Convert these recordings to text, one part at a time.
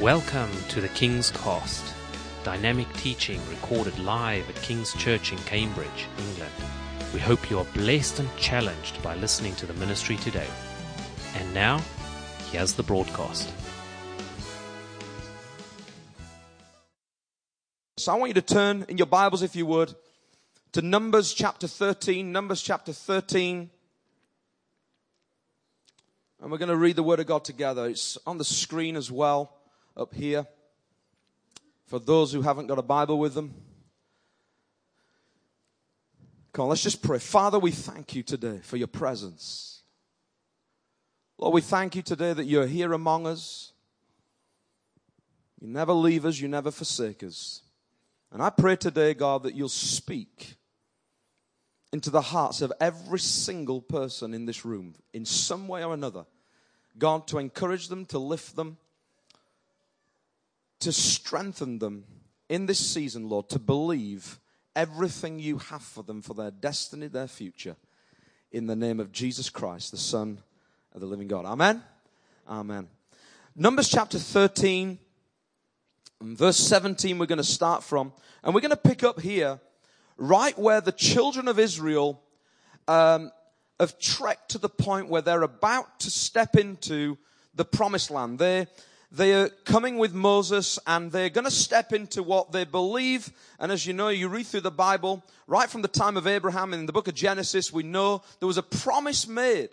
Welcome to the King's Cost, dynamic teaching recorded live at King's Church in Cambridge, England. We hope you are blessed and challenged by listening to the ministry today. And now, here's the broadcast. So I want you to turn in your Bibles, if you would, to Numbers chapter 13. Numbers chapter 13. And we're going to read the Word of God together. It's on the screen as well, up here, for those who haven't got a Bible with them. Come on, let's just pray. Father, we thank you today for your presence. Lord, we thank you today that you're here among us. You never leave us, you never forsake us. And I pray today, God, that you'll speak into the hearts of every single person in this room in some way or another. God, to encourage them, to lift them, to strengthen them in this season, Lord, to believe everything you have for them, for their destiny, their future. In the name of Jesus Christ, the Son of the living God. Amen. Amen. Numbers chapter 13, verse 17, we're going to start from. And we're going to pick up here right where the children of Israel um, have trekked to the point where they're about to step into the promised land. They, they are coming with Moses and they're going to step into what they believe. And as you know, you read through the Bible, right from the time of Abraham in the book of Genesis, we know there was a promise made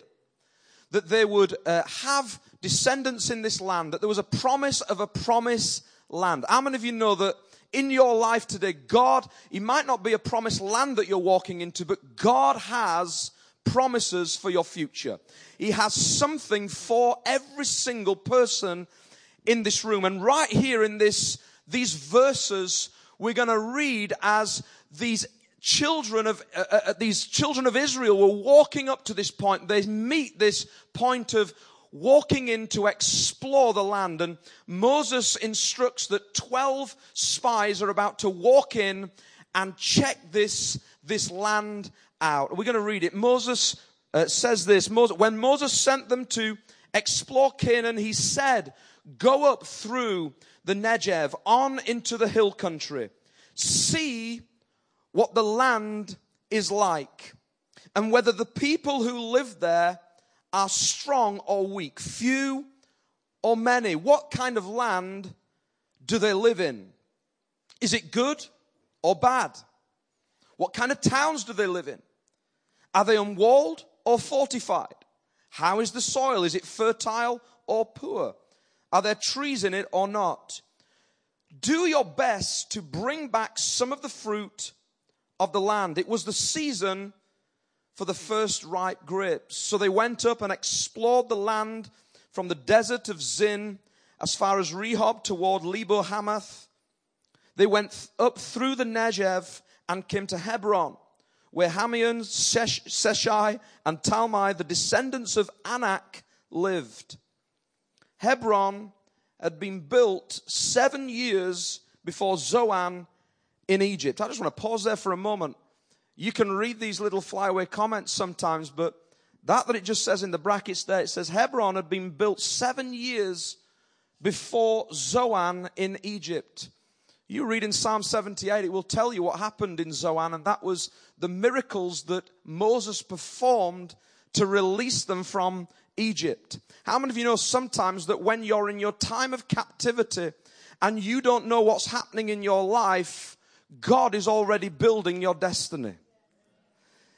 that they would uh, have descendants in this land, that there was a promise of a promised land. How many of you know that in your life today, God, He might not be a promised land that you're walking into, but God has promises for your future. He has something for every single person in this room. And right here in this, these verses, we're going to read as these children of uh, uh, these children of Israel were walking up to this point. They meet this point of walking in to explore the land. And Moses instructs that 12 spies are about to walk in and check this, this land out. We're going to read it. Moses uh, says this. Moses, when Moses sent them to explore Canaan, he said, go up through the Negev on into the hill country. See what the land is like and whether the people who live there are strong or weak, few or many? What kind of land do they live in? Is it good or bad? What kind of towns do they live in? Are they unwalled or fortified? How is the soil? Is it fertile or poor? Are there trees in it or not? Do your best to bring back some of the fruit of the land. It was the season for the first ripe grapes. So they went up and explored the land from the desert of Zin as far as Rehob toward Lebo Hamath. They went up through the Negev and came to Hebron, where Ahiman, Sheshai, and Talmai, the descendants of Anak, lived. Hebron had been built seven years before Zoan in Egypt. I just want to pause there for a moment. You can read these little flyaway comments sometimes, but that that it just says in the brackets there, it says Hebron had been built seven years before Zoan in Egypt. You read in Psalm 78, it will tell you what happened in Zoan, and that was the miracles that Moses performed to release them from Egypt. How many of you know sometimes that when you're in your time of captivity and you don't know what's happening in your life, God is already building your destiny?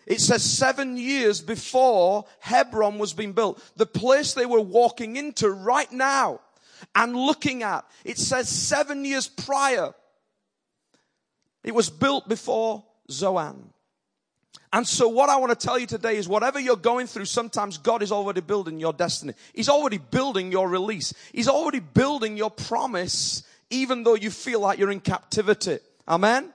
It says seven years before Hebron was being built. The place they were walking into right now and looking at. It says seven years prior. It was built before Zoan. And so what I want to tell you today is whatever you're going through, sometimes God is already building your destiny. He's already building your release. He's already building your promise, even though you feel like you're in captivity. Amen?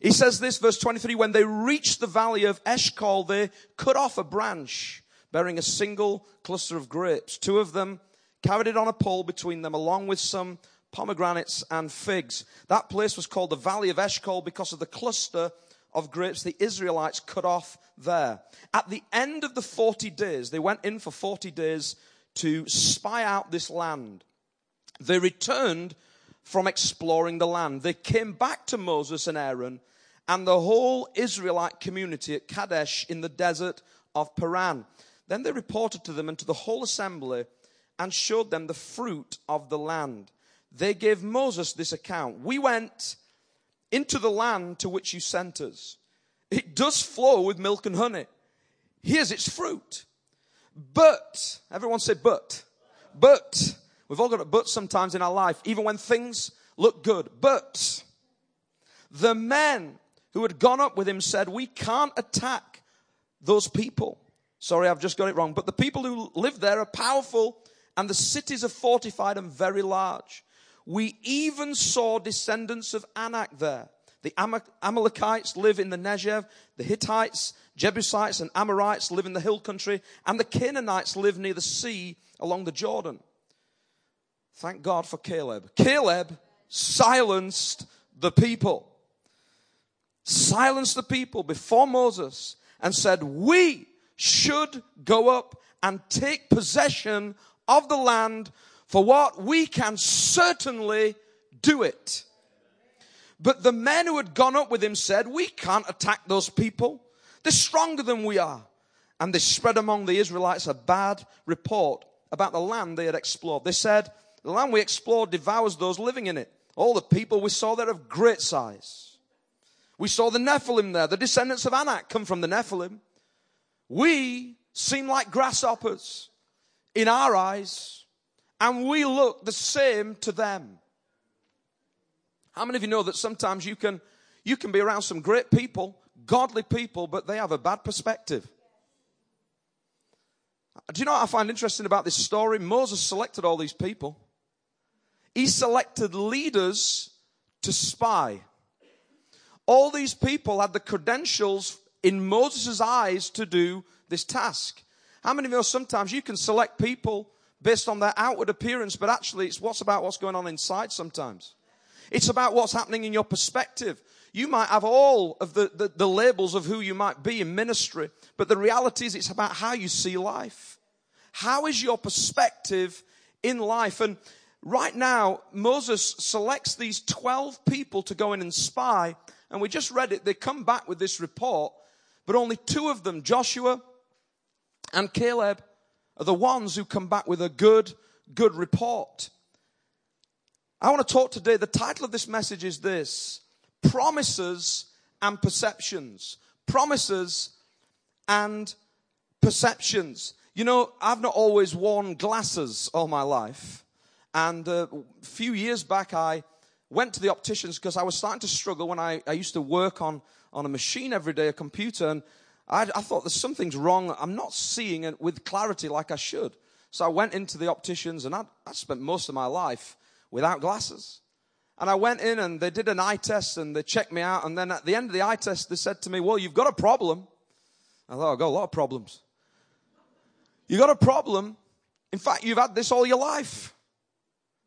He says this, verse 23, when they reached the valley of Eshcol, they cut off a branch bearing a single cluster of grapes. Two of them carried it on a pole between them, along with some pomegranates and figs. That place was called the valley of Eshcol because of the cluster of grapes the Israelites cut off there. At the end of the 40 days, they went in for 40 days to spy out this land. they returned from exploring the land. They came back to Moses and Aaron and the whole Israelite community at Kadesh in the desert of Paran. Then they reported to them and to the whole assembly and showed them the fruit of the land. They gave Moses this account. We went into the land to which you sent us. It does flow with milk and honey. Here's its fruit. But, everyone say but. But, we've all got a but sometimes in our life, even when things look good. But, the men who had gone up with him said, We can't attack those people. Sorry, I've just got it wrong. But the people who live there are powerful, and the cities are fortified and very large. We even saw descendants of Anak there. The Amalekites live in the Negev, the Hittites, Jebusites, and Amorites live in the hill country, and the Canaanites live near the sea along the Jordan. Thank God for Caleb. Caleb silenced the people. Silenced the people before Moses and said, We should go up and take possession of the land for what we can certainly do it. But the men who had gone up with him said, We can't attack those people. They're stronger than we are. And they spread among the Israelites a bad report about the land they had explored. They said, The land we explored devours those living in it. All the people we saw there of great size. We saw the Nephilim there. The descendants of Anak come from the Nephilim. We seem like grasshoppers in our eyes, and we look the same to them. How many of you know that sometimes you can, you can be around some great people, godly people, but they have a bad perspective? Do you know what I find interesting about this story? Moses selected all these people. He selected leaders to spy. All these people had the credentials in Moses' eyes to do this task. How many of you know sometimes you can select people based on their outward appearance, but actually it's what's about what's going on inside sometimes. It's about what's happening in your perspective. You might have all of the, the, the, labels of who you might be in ministry, but the reality is it's about how you see life. How is your perspective in life? And right now, Moses selects these 12 people to go in and spy, and we just read it. They come back with this report, but only two of them, Joshua and Caleb, are the ones who come back with a good, good report. I want to talk today. The title of this message is this Promises and Perceptions. Promises and Perceptions. You know, I've not always worn glasses all my life. And uh, a few years back, I went to the opticians because I was starting to struggle when I, I used to work on, on a machine every day, a computer, and I, I thought there's something's wrong. I'm not seeing it with clarity like I should. So I went into the opticians, and I, I spent most of my life without glasses. And I went in and they did an eye test and they checked me out. And then at the end of the eye test, they said to me, Well, you've got a problem. I thought, I've got a lot of problems. You've got a problem. In fact, you've had this all your life.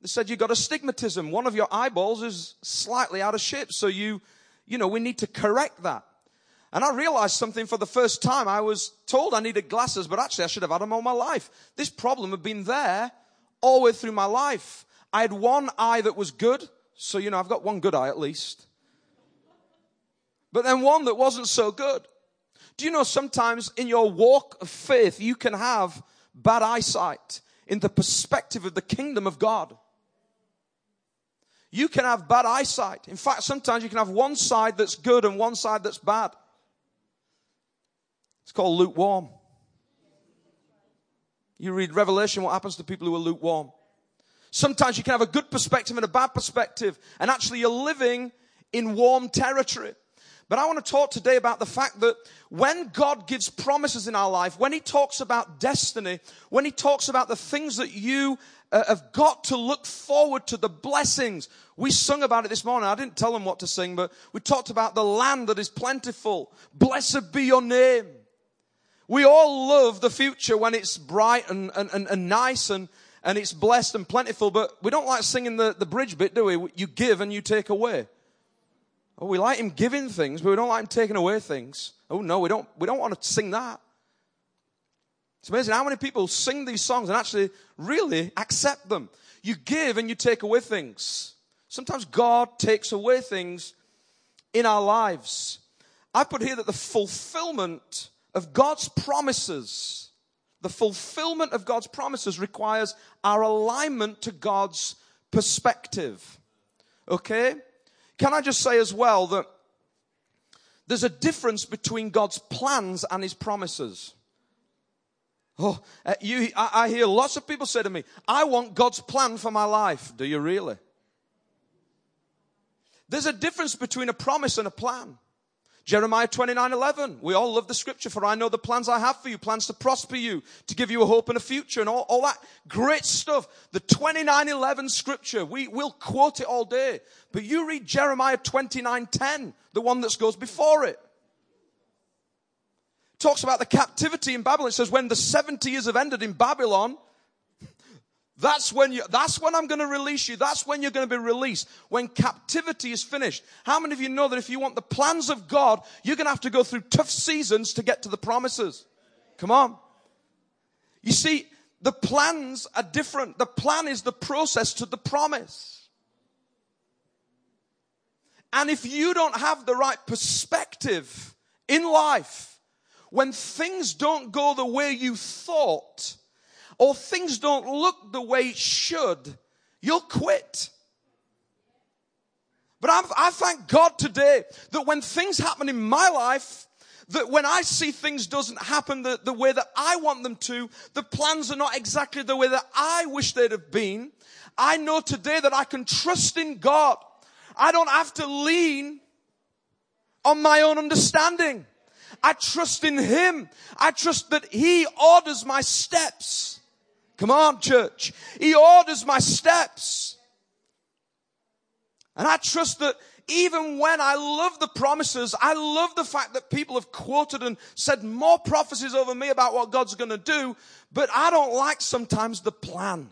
They said you've got astigmatism. One of your eyeballs is slightly out of shape. So you, you know, we need to correct that. And I realized something for the first time. I was told I needed glasses, but actually I should have had them all my life. This problem had been there all the way through my life. I had one eye that was good. So, you know, I've got one good eye at least. But then one that wasn't so good. Do you know sometimes in your walk of faith, you can have bad eyesight in the perspective of the kingdom of God? You can have bad eyesight. In fact, sometimes you can have one side that's good and one side that's bad. It's called lukewarm. You read Revelation, what happens to people who are lukewarm? Sometimes you can have a good perspective and a bad perspective, and actually you're living in warm territory. But I want to talk today about the fact that when God gives promises in our life, when He talks about destiny, when He talks about the things that you uh, have got to look forward to, the blessings. We sung about it this morning. I didn't tell them what to sing, but we talked about the land that is plentiful. Blessed be your name. We all love the future when it's bright and, and, and, and nice and, and it's blessed and plentiful, but we don't like singing the, the bridge bit, do we? You give and you take away. Oh, we like him giving things, but we don't like him taking away things. Oh no, we don't, we don't want to sing that. It's amazing how many people sing these songs and actually really accept them. You give and you take away things. Sometimes God takes away things in our lives. I put here that the fulfillment of God's promises, the fulfillment of God's promises requires our alignment to God's perspective. Okay? Can I just say as well that there's a difference between God's plans and his promises. Oh, uh, you, I, I hear lots of people say to me, I want God's plan for my life. Do you really? There's a difference between a promise and a plan. Jeremiah 29, 11. We all love the scripture, for I know the plans I have for you, plans to prosper you, to give you a hope and a future, and all, all that great stuff. The 29, 11 scripture, we will quote it all day. But you read Jeremiah 29, 10, the one that goes before it. Talks about the captivity in Babylon. It says, when the 70 years have ended in Babylon, that's when you, that's when I'm going to release you. That's when you're going to be released. When captivity is finished. How many of you know that if you want the plans of God, you're going to have to go through tough seasons to get to the promises? Come on. You see, the plans are different. The plan is the process to the promise. And if you don't have the right perspective in life, when things don't go the way you thought, or things don't look the way it should, you'll quit. But I'm, i thank God today that when things happen in my life, that when I see things doesn't happen the, the way that I want them to, the plans are not exactly the way that I wish they'd have been, I know today that I can trust in God. I don't have to lean on my own understanding. I trust in Him. I trust that He orders my steps. Come on, church. He orders my steps. And I trust that even when I love the promises, I love the fact that people have quoted and said more prophecies over me about what God's going to do, but I don't like sometimes the plan.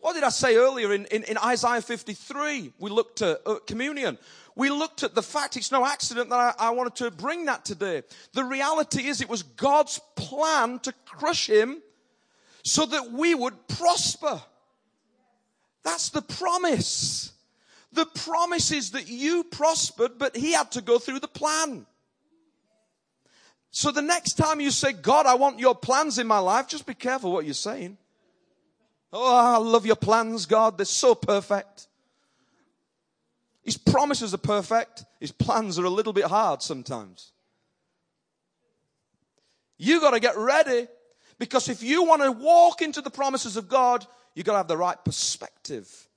What did I say earlier in, in, in Isaiah 53? We looked at uh, communion. We looked at the fact, it's no accident that I, I wanted to bring that today. The reality is it was God's plan to crush him so that we would prosper. That's the promise. The promise is that you prospered, but he had to go through the plan. So the next time you say, God, I want your plans in my life, just be careful what you're saying. Oh, I love your plans, God. They're so perfect. His promises are perfect. His plans are a little bit hard sometimes. You got to get ready because if you want to walk into the promises of God, you've got to have the right perspective.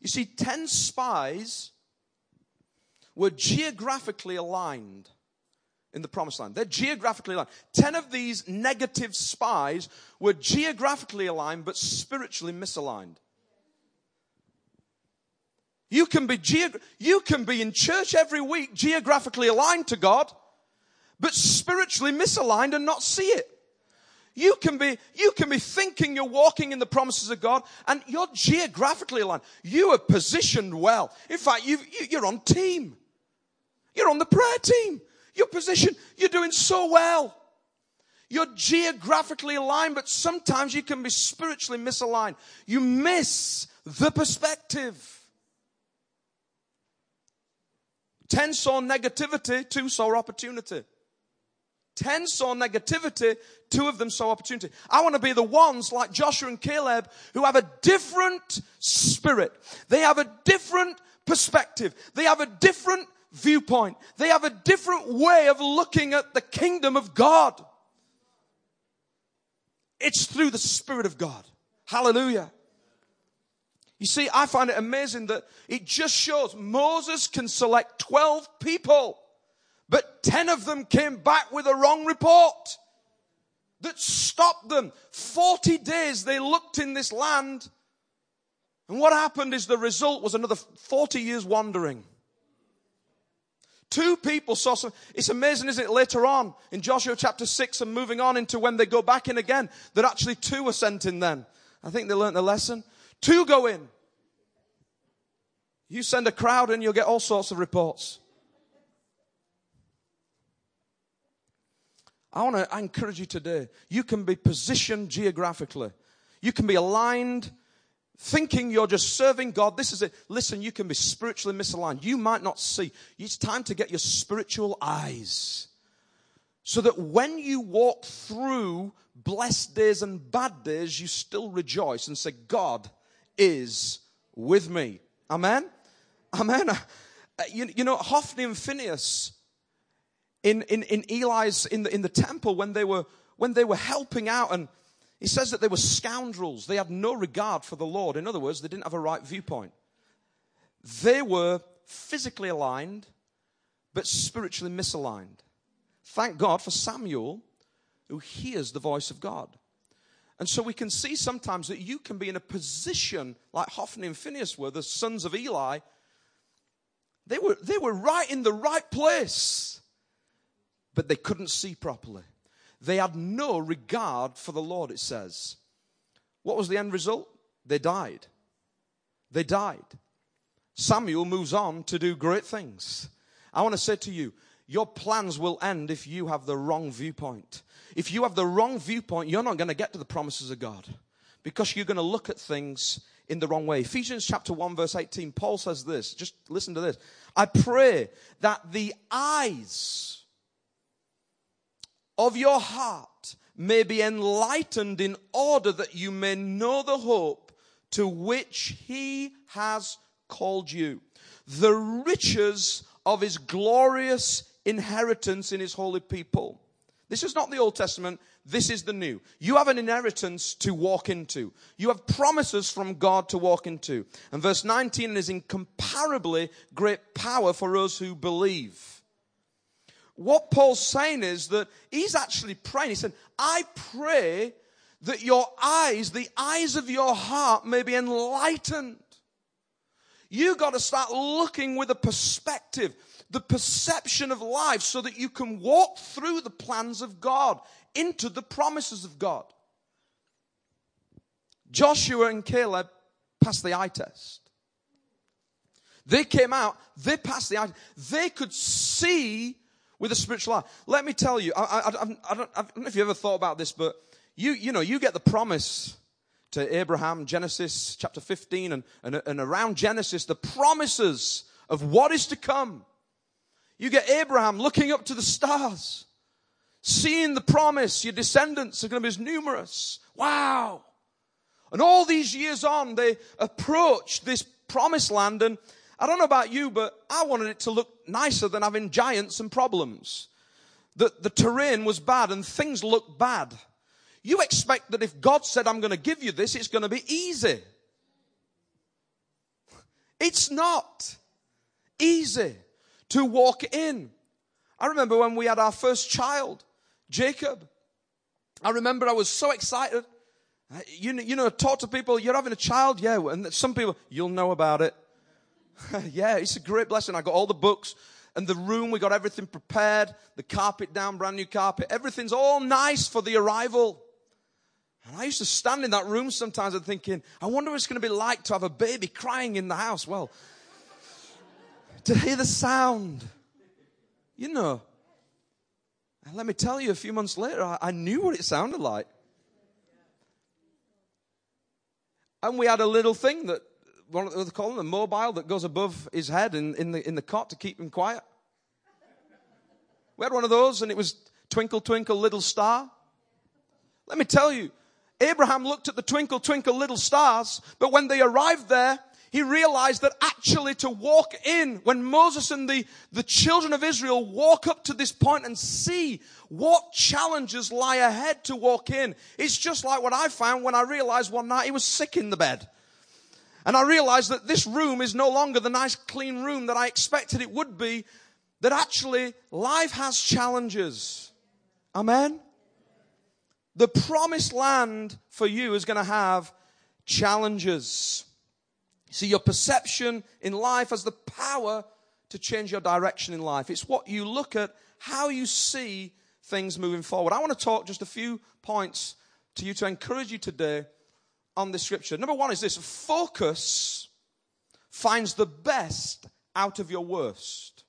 You see, 10 spies were geographically aligned in the promised land. They're geographically aligned. 10 of these negative spies were geographically aligned but spiritually misaligned. You can be geog- you can be in church every week geographically aligned to God, but spiritually misaligned and not see it. You can be, you can be thinking you're walking in the promises of God and you're geographically aligned. You are positioned well. In fact, you, you're on team. You're on the prayer team. You're positioned. You're doing so well. You're geographically aligned, but sometimes you can be spiritually misaligned. You miss the perspective. Ten saw negativity, two saw opportunity. Ten saw negativity, two of them saw opportunity. I want to be the ones like Joshua and Caleb who have a different spirit. They have a different perspective. They have a different viewpoint. They have a different way of looking at the kingdom of God. It's through the Spirit of God. Hallelujah. You see, I find it amazing that it just shows Moses can select 12 people but 10 of them came back with a wrong report that stopped them. 40 days they looked in this land. And what happened is the result was another 40 years wandering. Two people saw some, it's amazing, isn't it, later on in Joshua chapter 6 and moving on into when they go back in again, that actually two were sent in then. I think they learned the lesson. Two go in. You send a crowd and you'll get all sorts of reports. I want to encourage you today. You can be positioned geographically. You can be aligned thinking you're just serving God. This is it. Listen, you can be spiritually misaligned. You might not see. It's time to get your spiritual eyes. So that when you walk through blessed days and bad days, you still rejoice and say, God is with me. Amen? Amen. You, you know, Hophni and Phineas in, in, in Eli's, in the, in the temple, when they were, when they were helping out and he says that they were scoundrels. They had no regard for the Lord. In other words, they didn't have a right viewpoint. They were physically aligned, but spiritually misaligned. Thank God for Samuel, who hears the voice of God. And so we can see sometimes that you can be in a position like Hophni and Phineas were, the sons of Eli. They were, they were right in the right place, but they couldn't see properly. They had no regard for the Lord, it says. What was the end result? They died. They died. Samuel moves on to do great things. I want to say to you, your plans will end if you have the wrong viewpoint. If you have the wrong viewpoint, you're not going to get to the promises of God because you're going to look at things in the wrong way. Ephesians chapter 1 verse 18, Paul says this, just listen to this. I pray that the eyes of your heart may be enlightened in order that you may know the hope to which he has called you, the riches of his glorious inheritance in his holy people. This is not the Old Testament. This is the new. You have an inheritance to walk into. You have promises from God to walk into. And verse 19 is incomparably great power for us who believe what Paul's saying is that he's actually praying. He said, I pray that your eyes, the eyes of your heart, may be enlightened. You got to start looking with a perspective, the perception of life, so that you can walk through the plans of God into the promises of God. Joshua and Caleb passed the eye test. They came out, they passed the eye. They could see with a spiritual eye. Let me tell you, I, I, I, don't, I, don't, know if you ever thought about this, but you, you know, you get the promise to Abraham, Genesis chapter 15, and, and, and around Genesis, the promises of what is to come. You get Abraham looking up to the stars, seeing the promise, your descendants are going to be as numerous. Wow. And all these years on, they approach this promised land and I don't know about you, but I wanted it to look nicer than having giants and problems. The, the terrain was bad and things looked bad. You expect that if God said, I'm going to give you this, it's going to be easy. It's not easy to walk in. I remember when we had our first child, Jacob. I remember I was so excited. You know, you know, talk to people, you're having a child, yeah, and some people, you'll know about it. yeah, it's a great blessing. I got all the books and the room. We got everything prepared. The carpet down, brand new carpet. Everything's all nice for the arrival. And I used to stand in that room sometimes and thinking, I wonder what it's going to be like to have a baby crying in the house. Well, to hear the sound, you know. And let me tell you, a few months later, I, I knew what it sounded like. And we had a little thing that what do they call them? A mobile that goes above his head in, in, the, in the cot to keep him quiet. We had one of those and it was twinkle, twinkle, little star. Let me tell you, Abraham looked at the twinkle, twinkle, little stars, but when they arrived there, he realized that actually to walk in, when Moses and the, the children of Israel walk up to this point and see what challenges lie ahead to walk in, it's just like what I found when I realized one night he was sick in the bed. And I realized that this room is no longer the nice clean room that I expected it would be, that actually life has challenges. Amen? The promised land for you is going to have challenges. See, your perception in life has the power to change your direction in life. It's what you look at, how you see things moving forward. I want to talk just a few points to you to encourage you today on the scripture. Number one is this focus finds the best out of your worst.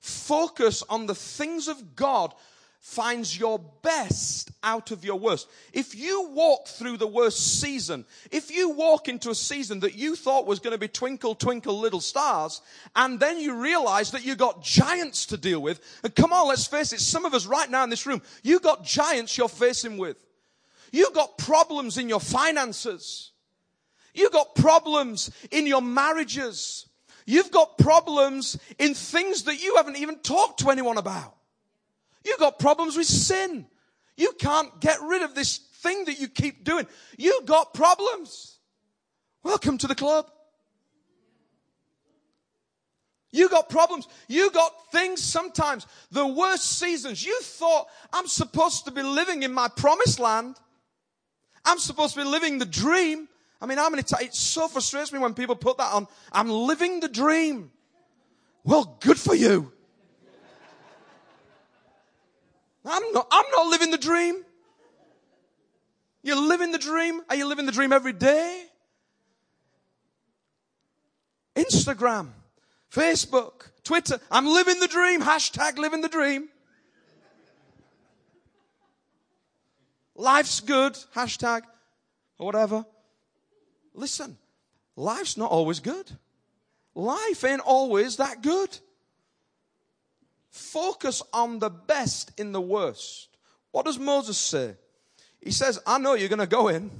Focus on the things of God. finds your best out of your worst. If you walk through the worst season, if you walk into a season that you thought was going to be twinkle, twinkle, little stars, and then you realize that you got giants to deal with, and come on, let's face it, some of us right now in this room, you got giants you're facing with. You got problems in your finances. You've got problems in your marriages. You've got problems in things that you haven't even talked to anyone about. You've got problems with sin. You can't get rid of this thing that you keep doing. You've got problems. Welcome to the club. You got problems. You got things sometimes, the worst seasons. You thought, I'm supposed to be living in my promised land. I'm supposed to be living the dream. I mean, how many times, it so frustrates me when people put that on. I'm living the dream. Well, good for you. I'm not, I'm not living the dream. You're living the dream. Are you living the dream every day? Instagram, Facebook, Twitter. I'm living the dream. Hashtag living the dream. Life's good. Hashtag or whatever. Listen, life's not always good. Life ain't always that good. Focus on the best in the worst. What does Moses say? He says, I know you're going to go in.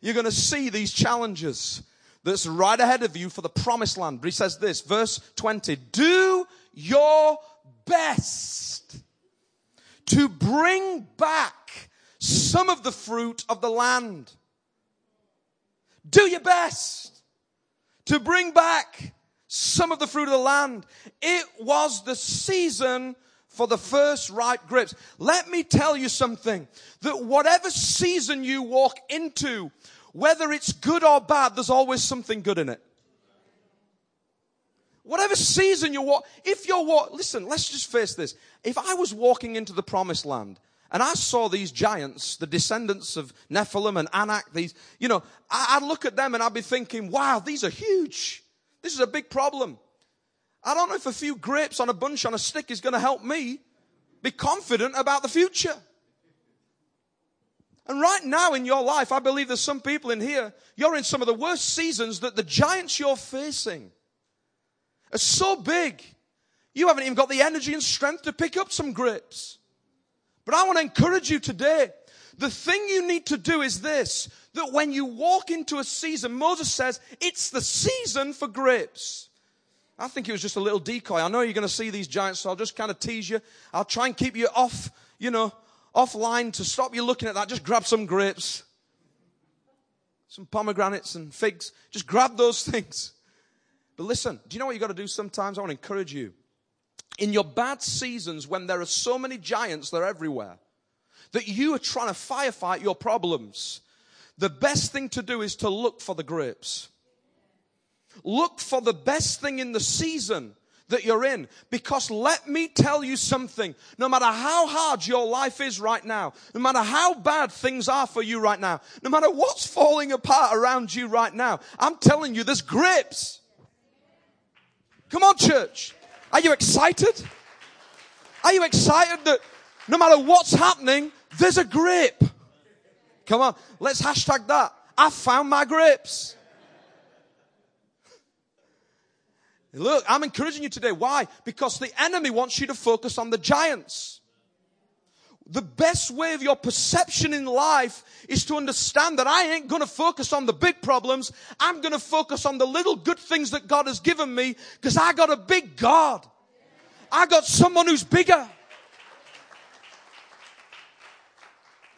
You're going to see these challenges that's right ahead of you for the promised land. But he says this, verse 20, do your best to bring back some of the fruit of the land. Do your best to bring back some of the fruit of the land. It was the season for the first ripe grapes. Let me tell you something that whatever season you walk into, whether it's good or bad, there's always something good in it. Whatever season you walk, if you're walk, listen, let's just face this. If I was walking into the promised land and I saw these giants, the descendants of Nephilim and Anak, these, you know, I'd look at them and I'd be thinking, wow, these are huge. This is a big problem. I don't know if a few grapes on a bunch on a stick is going to help me be confident about the future. And right now in your life, I believe there's some people in here, you're in some of the worst seasons that the giants you're facing are so big, you haven't even got the energy and strength to pick up some grapes. But I want to encourage you today. The thing you need to do is this that when you walk into a season, Moses says, it's the season for grapes. I think it was just a little decoy. I know you're going to see these giants, so I'll just kind of tease you. I'll try and keep you off, you know, offline to stop you looking at that. Just grab some grapes, some pomegranates and figs. Just grab those things. But listen, do you know what you've got to do sometimes? I want to encourage you. In your bad seasons, when there are so many giants, they're everywhere, that you are trying to firefight your problems the best thing to do is to look for the grapes. Look for the best thing in the season that you're in. Because let me tell you something. No matter how hard your life is right now, no matter how bad things are for you right now, no matter what's falling apart around you right now, I'm telling you, there's grapes. Come on, church. Are you excited? Are you excited that no matter what's happening, there's a grape? Come on, let's hashtag that. I found my grapes. Look, I'm encouraging you today. Why? Because the enemy wants you to focus on the giants. The best way of your perception in life is to understand that I ain't gonna focus on the big problems. I'm gonna focus on the little good things that God has given me because I got a big God. I got someone who's bigger.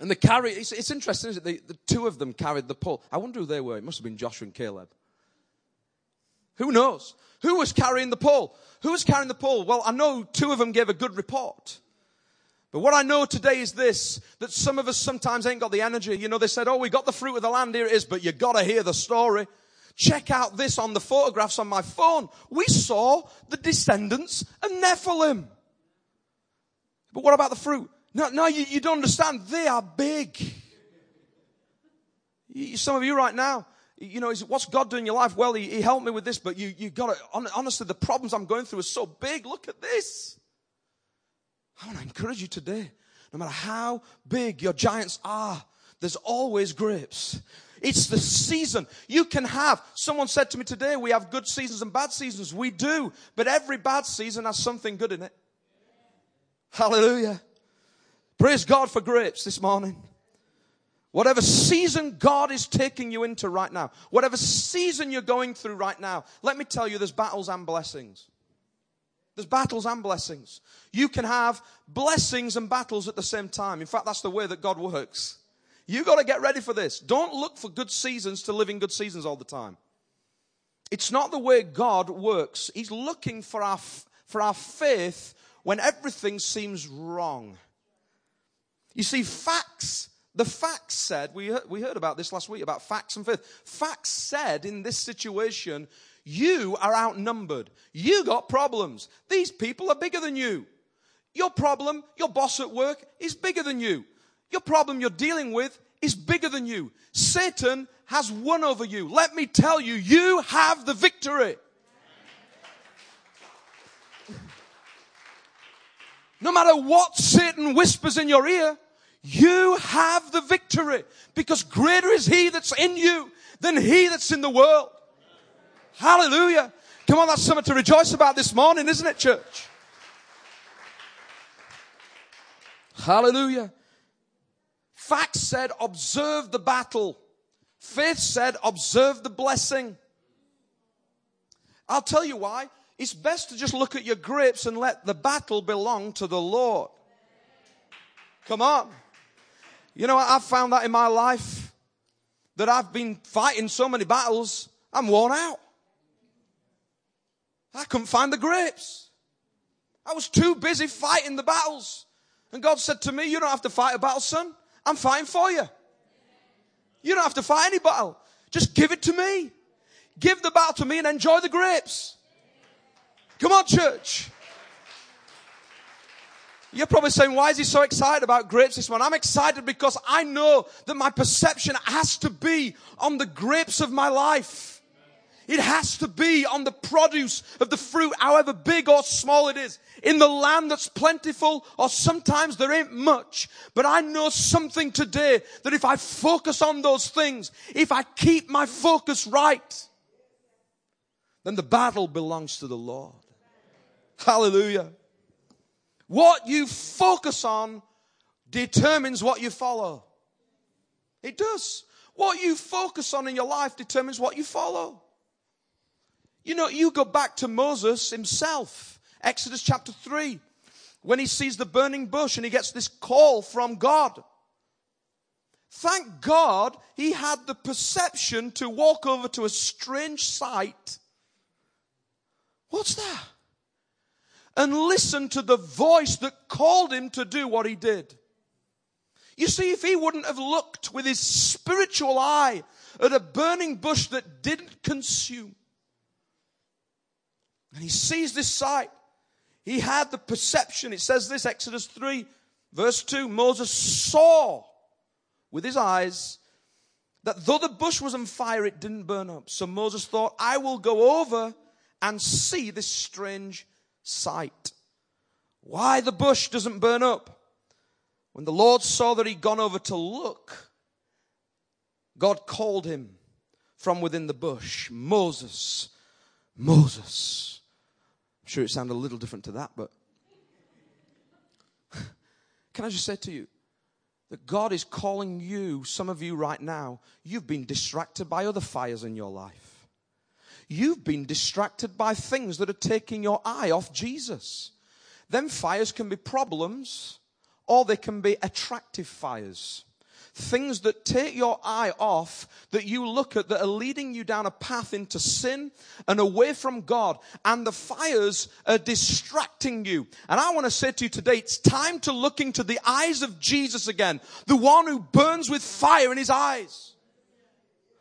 And the carry, it's, it's interesting, it? The, the two of them carried the pole. I wonder who they were. It must have been Joshua and Caleb. Who knows? Who was carrying the pole? Who was carrying the pole? Well, I know two of them gave a good report. But what I know today is this, that some of us sometimes ain't got the energy. You know, they said, oh, we got the fruit of the land, here it is, but you gotta hear the story. Check out this on the photographs on my phone. We saw the descendants of Nephilim. But what about the fruit? No, no, you, you don't understand. They are big. You, some of you right now, you know, what's God doing in your life? Well, he, he helped me with this, but you, you got to, honestly, the problems I'm going through are so big. Look at this. I want to encourage you today. No matter how big your giants are, there's always grapes. It's the season. You can have, someone said to me today, we have good seasons and bad seasons. We do. But every bad season has something good in it. Hallelujah. Praise God for grapes this morning. Whatever season God is taking you into right now, whatever season you're going through right now, let me tell you there's battles and blessings. There's battles and blessings. You can have blessings and battles at the same time. In fact, that's the way that God works. You got to get ready for this. Don't look for good seasons to live in good seasons all the time. It's not the way God works. He's looking for our, for our faith when everything seems wrong. You see, facts, the facts said, we we heard about this last week about facts and faith. Facts said in this situation, you are outnumbered. You got problems. These people are bigger than you. Your problem, your boss at work, is bigger than you. Your problem you're dealing with is bigger than you. Satan has won over you. Let me tell you, you have the victory. No matter what Satan whispers in your ear, you have the victory because greater is he that's in you than he that's in the world. Hallelujah. Come on, that's something to rejoice about this morning, isn't it, church? Hallelujah. Facts said, observe the battle. Faith said, observe the blessing. I'll tell you why. It's best to just look at your grapes and let the battle belong to the Lord. Come on. You know, I've found that in my life that I've been fighting so many battles, I'm worn out. I couldn't find the grapes. I was too busy fighting the battles. And God said to me, You don't have to fight a battle, son. I'm fighting for you. You don't have to fight any battle. Just give it to me. Give the battle to me and enjoy the grapes. Come on, church. You're probably saying, why is he so excited about grapes this morning? I'm excited because I know that my perception has to be on the grapes of my life. It has to be on the produce of the fruit, however big or small it is. In the land that's plentiful, or sometimes there ain't much. But I know something today that if I focus on those things, if I keep my focus right, then the battle belongs to the Lord. Hallelujah. What you focus on determines what you follow. It does. What you focus on in your life determines what you follow. You know, you go back to Moses himself, Exodus chapter 3, when he sees the burning bush and he gets this call from God. Thank God he had the perception to walk over to a strange sight. What's that? And listen to the voice that called him to do what he did. You see, if he wouldn't have looked with his spiritual eye at a burning bush that didn't consume, and he sees this sight. He had the perception. It says this, Exodus 3, verse 2. Moses saw with his eyes that though the bush was on fire, it didn't burn up. So Moses thought, I will go over and see this strange sight. Why the bush doesn't burn up? When the Lord saw that he'd gone over to look, God called him from within the bush, Moses, Moses sure it sounded a little different to that, but can I just say to you that God is calling you, some of you right now, you've been distracted by other fires in your life. You've been distracted by things that are taking your eye off Jesus. Them fires can be problems or they can be attractive fires things that take your eye off, that you look at, that are leading you down a path into sin and away from God. And the fires are distracting you. And I want to say to you today, it's time to look into the eyes of Jesus again, the one who burns with fire in his eyes.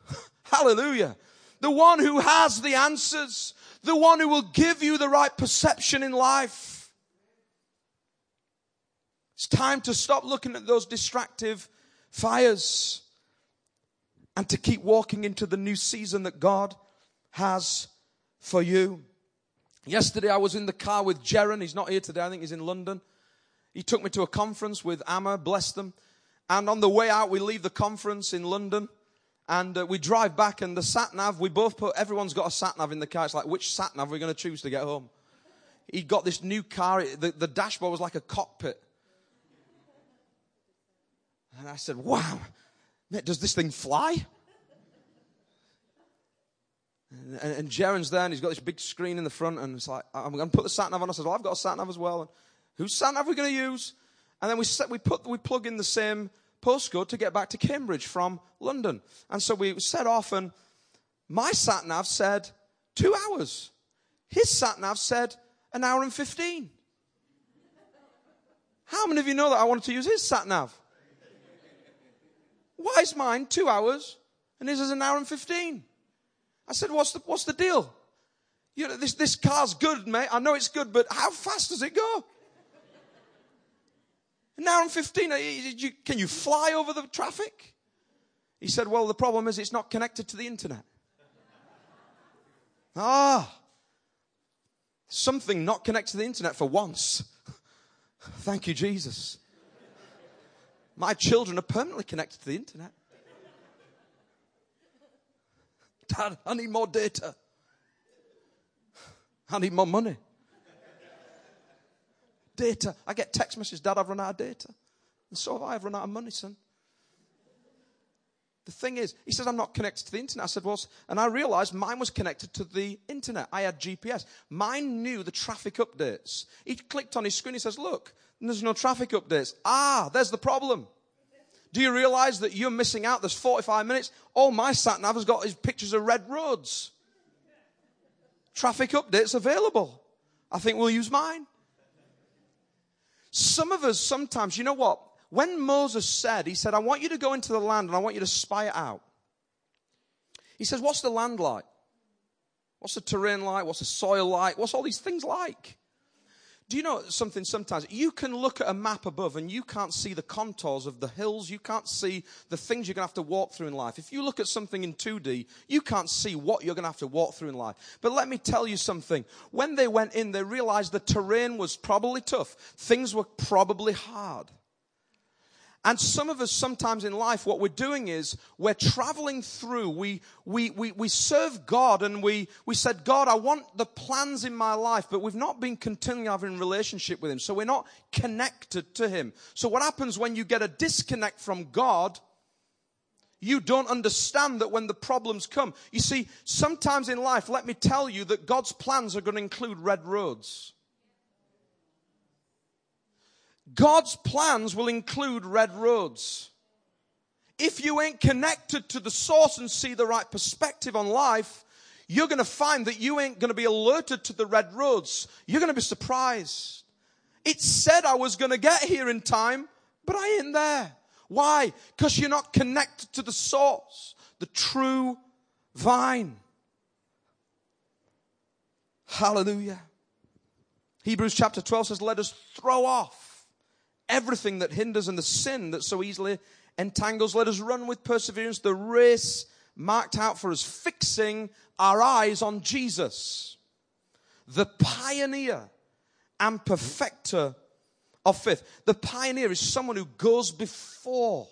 Hallelujah. The one who has the answers, the one who will give you the right perception in life. It's time to stop looking at those distractive fires and to keep walking into the new season that God has for you. Yesterday I was in the car with Jaron. He's not here today. I think he's in London. He took me to a conference with Amma, bless them. And on the way out, we leave the conference in London and uh, we drive back and the sat nav, we both put, everyone's got a sat nav in the car. It's like, which sat nav are we going to choose to get home? He got this new car. The, the dashboard was like a cockpit. And I said, wow, does this thing fly? And, and, and Jaron's there and he's got this big screen in the front and it's like, I'm going to put the sat nav on. I said, well, I've got a sat nav as well. And whose sat nav are we going to use? And then we, set, we, put, we plug in the same postcode to get back to Cambridge from London. And so we set off, and my sat nav said two hours. His sat nav said an hour and 15. How many of you know that I wanted to use his sat nav? Why is mine two hours and his is an hour and 15? I said, What's the, what's the deal? You know, this, this car's good, mate. I know it's good, but how fast does it go? An hour and 15. Uh, can you fly over the traffic? He said, Well, the problem is it's not connected to the internet. ah, something not connected to the internet for once. Thank you, Jesus. My children are permanently connected to the internet. Dad, I need more data. I need more money data. I get text messages, Dad, I've run out of data. And so have I. I've run out of money, son. The thing is, he says, I'm not connected to the internet. I said, well, and I realized mine was connected to the internet. I had GPS. Mine knew the traffic updates. He clicked on his screen. He says, look, there's no traffic updates. Ah, there's the problem. Do you realize that you're missing out? There's 45 minutes. All my sat nav has got is pictures of red roads. Traffic updates available. I think we'll use mine. Some of us sometimes, you know what? When Moses said, he said, I want you to go into the land and I want you to spy it out. He says, What's the land like? What's the terrain like? What's the soil like? What's all these things like? Do you know something sometimes? You can look at a map above and you can't see the contours of the hills. You can't see the things you're going to have to walk through in life. If you look at something in 2D, you can't see what you're going to have to walk through in life. But let me tell you something. When they went in, they realized the terrain was probably tough. Things were probably hard. And some of us sometimes in life, what we're doing is we're traveling through. We, we, we, we serve God and we, we said, God, I want the plans in my life, but we've not been continually having relationship with Him. So we're not connected to Him. So what happens when you get a disconnect from God? You don't understand that when the problems come. You see, sometimes in life, let me tell you that God's plans are going to include red roads. God's plans will include red roads. If you ain't connected to the source and see the right perspective on life, you're going to find that you ain't going to be alerted to the red roads. You're going to be surprised. It said I was going to get here in time, but I ain't there. Why? Because you're not connected to the source, the true vine. Hallelujah. Hebrews chapter 12 says, Let us throw off everything that hinders and the sin that so easily entangles. Let us run with perseverance the race marked out for us, fixing our eyes on Jesus, the pioneer and perfecter of faith. The pioneer is someone who goes before.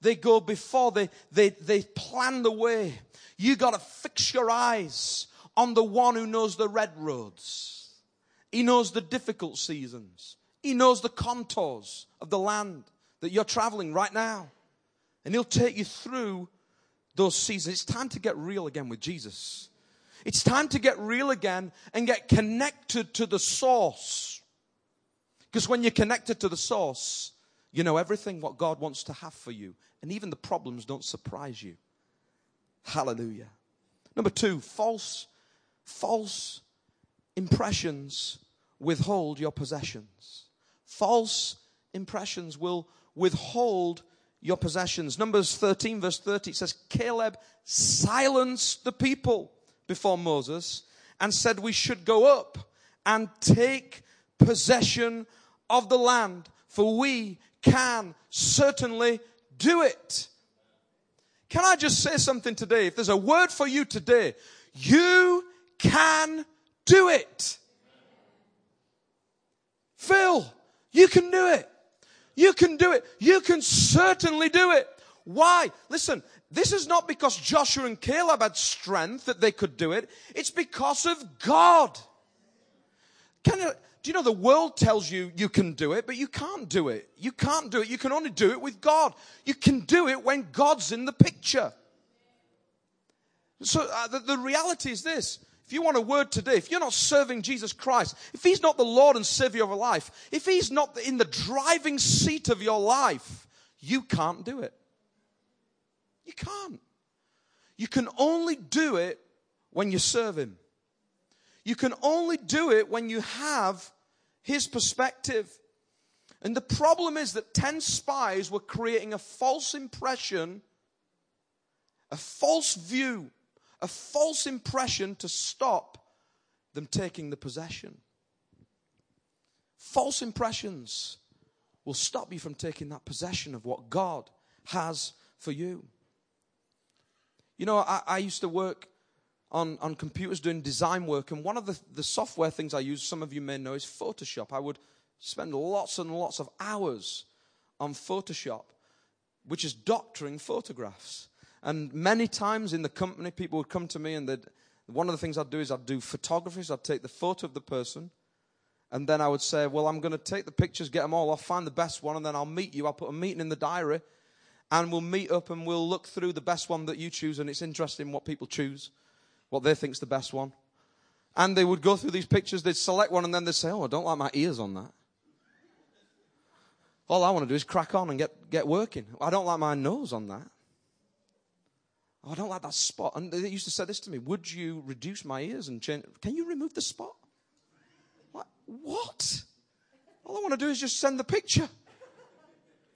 They go before, they, they, they plan the way. You got to fix your eyes on the one who knows the red roads. He knows the difficult seasons. He knows the contours of the land that you're traveling right now. And He'll take you through those seasons. It's time to get real again with Jesus. It's time to get real again and get connected to the source. Because when you're connected to the source, you know everything what God wants to have for you. And even the problems don't surprise you. Hallelujah. Number two, false, false impressions withhold your possessions false impressions will withhold your possessions. Numbers 13, verse 30, says, Caleb silenced the people before Moses and said, We should go up and take possession of the land, for we can certainly do it. Can I just say something today? If there's a word for you today, you can do it. Phil, You can do it. You can do it. You can certainly do it. Why? Listen, this is not because Joshua and Caleb had strength that they could do it. It's because of God. Can you, do you know the world tells you you can do it, but you can't do it. You can't do it. You can only do it with God. You can do it when God's in the picture. So uh, the, the reality is this. If you want a word today, if you're not serving Jesus Christ, if He's not the Lord and Savior of your life, if He's not in the driving seat of your life, you can't do it. You can't. You can only do it when you serve Him. You can only do it when you have His perspective. And the problem is that 10 spies were creating a false impression, a false view, a false impression to stop them taking the possession. False impressions will stop you from taking that possession of what God has for you. You know, I, I used to work on, on computers doing design work, and one of the, the software things I use, some of you may know, is Photoshop. I would spend lots and lots of hours on Photoshop, which is doctoring photographs. And many times in the company, people would come to me, and one of the things I'd do is I'd do photography. So I'd take the photo of the person, and then I would say, Well, I'm going to take the pictures, get them all I'll find the best one, and then I'll meet you. I'll put a meeting in the diary and we'll meet up and we'll look through the best one that you choose. And it's interesting what people choose, what they think's the best one. And they would go through these pictures, they'd select one, and then they'd say, Oh, I don't like my ears on that. All I want to do is crack on and get, get working. I don't like my nose on that. Oh, I don't like that spot. And they used to say this to me Would you reduce my ears and change? Can you remove the spot? What? What? All I want to do is just send the picture.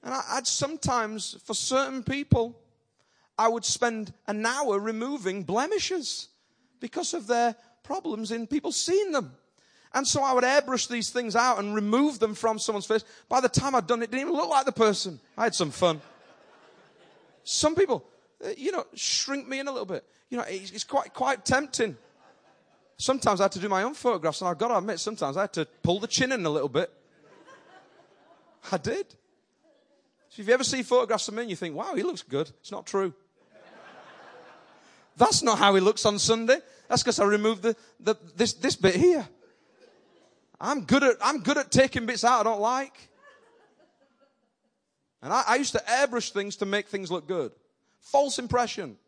And I, would sometimes, for certain people, I would spend an hour removing blemishes because of their problems in people seeing them. And so I would airbrush these things out and remove them from someone's face. By the time I'd done it, it didn't even look like the person. I had some fun. Some people, Uh, you know, shrink me in a little bit. You know, it's, it's quite, quite tempting. Sometimes I had to do my own photographs, and I've got to admit, sometimes I had to pull the chin in a little bit. I did. So if you ever see photographs of me and you think, wow, he looks good, it's not true. That's not how he looks on Sunday. That's because I removed the, the, this, this bit here. I'm good, at, I'm good at taking bits out I don't like. And I, I used to airbrush things to make things look good. False impression.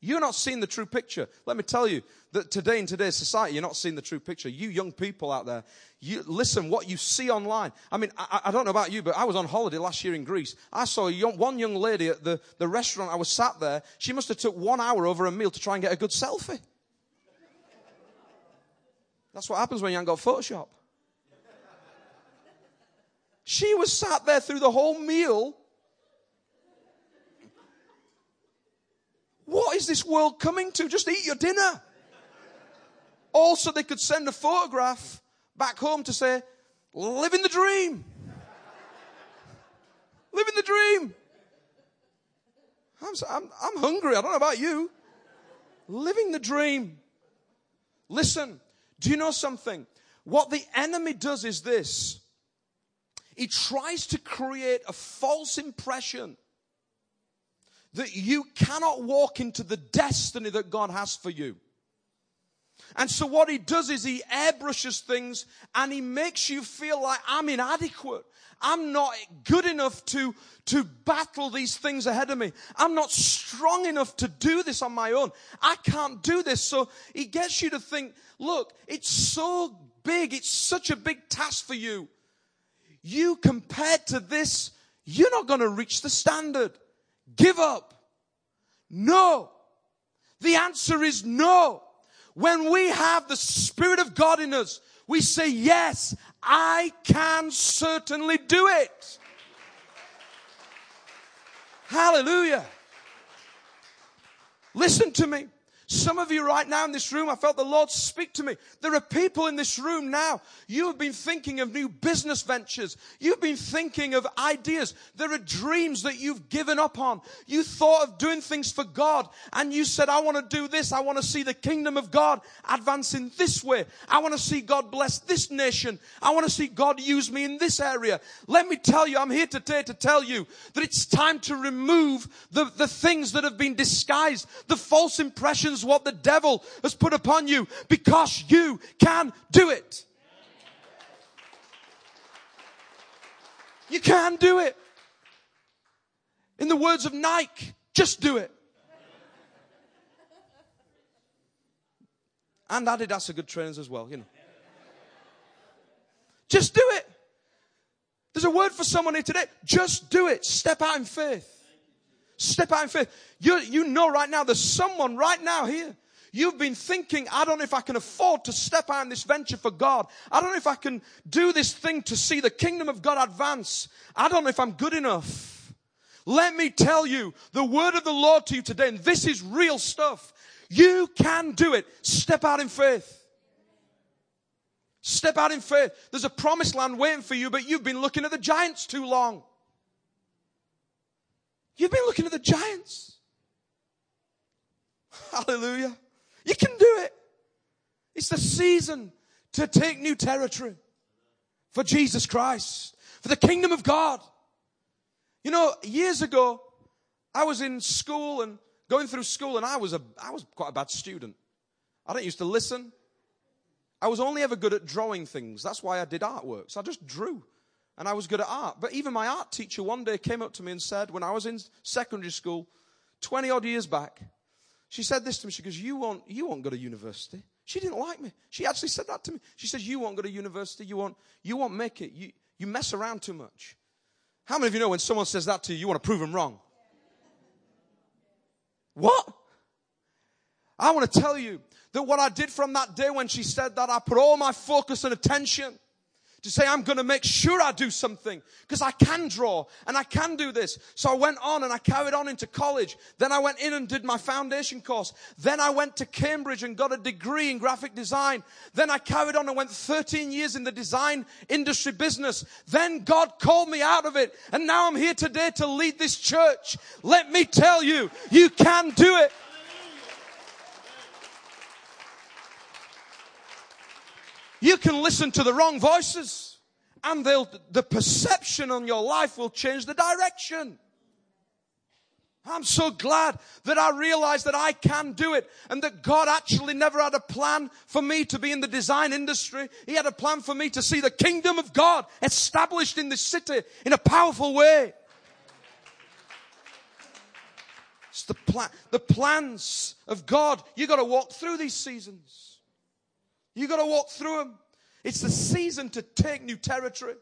You're not seeing the true picture. Let me tell you that today in today's society, you're not seeing the true picture. You young people out there, you listen what you see online. I mean, I, I don't know about you, but I was on holiday last year in Greece. I saw young, one young lady at the, the restaurant I was sat there. She must have took one hour over a meal to try and get a good selfie. That's what happens when you ain't got Photoshop. She was sat there through the whole meal What is this world coming to? Just eat your dinner. Also, they could send a photograph back home to say, living the dream. living the dream. I'm, I'm, I'm hungry. I don't know about you. Living the dream. Listen, do you know something? What the enemy does is this. He tries to create a false impression that you cannot walk into the destiny that God has for you. And so what he does is he airbrushes things and he makes you feel like I'm inadequate. I'm not good enough to, to battle these things ahead of me. I'm not strong enough to do this on my own. I can't do this. So he gets you to think, look, it's so big. It's such a big task for you. You compared to this, you're not going to reach the standard give up. No. The answer is no. When we have the Spirit of God in us, we say, yes, I can certainly do it. Hallelujah. Listen to me. Some of you right now in this room, I felt the Lord speak to me. There are people in this room now. You have been thinking of new business ventures. You've been thinking of ideas. There are dreams that you've given up on. You thought of doing things for God and you said, I want to do this. I want to see the kingdom of God advancing this way. I want to see God bless this nation. I want to see God use me in this area. Let me tell you, I'm here today to tell you that it's time to remove the, the things that have been disguised, the false impressions what the devil has put upon you because you can do it. You can do it. In the words of Nike, just do it. And Adidas are good trainers as well, you know. Just do it. There's a word for someone here today. Just do it. Step out in faith. Step out in faith. You, you know right now, there's someone right now here. You've been thinking, I don't know if I can afford to step out in this venture for God. I don't know if I can do this thing to see the kingdom of God advance. I don't know if I'm good enough. Let me tell you the word of the Lord to you today, and this is real stuff. You can do it. Step out in faith. Step out in faith. There's a promised land waiting for you, but you've been looking at the giants too long. You've been looking at the giants. Hallelujah. You can do it. It's the season to take new territory for Jesus Christ, for the kingdom of God. You know, years ago, I was in school and going through school and I was a, I was quite a bad student. I didn't used to listen. I was only ever good at drawing things. That's why I did artworks. I just drew and I was good at art. But even my art teacher one day came up to me and said, when I was in secondary school, 20 odd years back, she said this to me. She goes, you won't, you won't go to university. She didn't like me. She actually said that to me. She says, you won't go to university. You won't, you won't make it. You, you mess around too much. How many of you know when someone says that to you, you want to prove them wrong? What? I want to tell you that what I did from that day when she said that, I put all my focus and attention to say, I'm going to make sure I do something because I can draw and I can do this. So I went on and I carried on into college. Then I went in and did my foundation course. Then I went to Cambridge and got a degree in graphic design. Then I carried on and went 13 years in the design industry business. Then God called me out of it. And now I'm here today to lead this church. Let me tell you, you can do it. You can listen to the wrong voices and the perception on your life will change the direction. I'm so glad that I realized that I can do it and that God actually never had a plan for me to be in the design industry. He had a plan for me to see the kingdom of God established in this city in a powerful way. It's the plan, the plans of God. You got to walk through these seasons. You got to walk through them. It's the season to take new territory.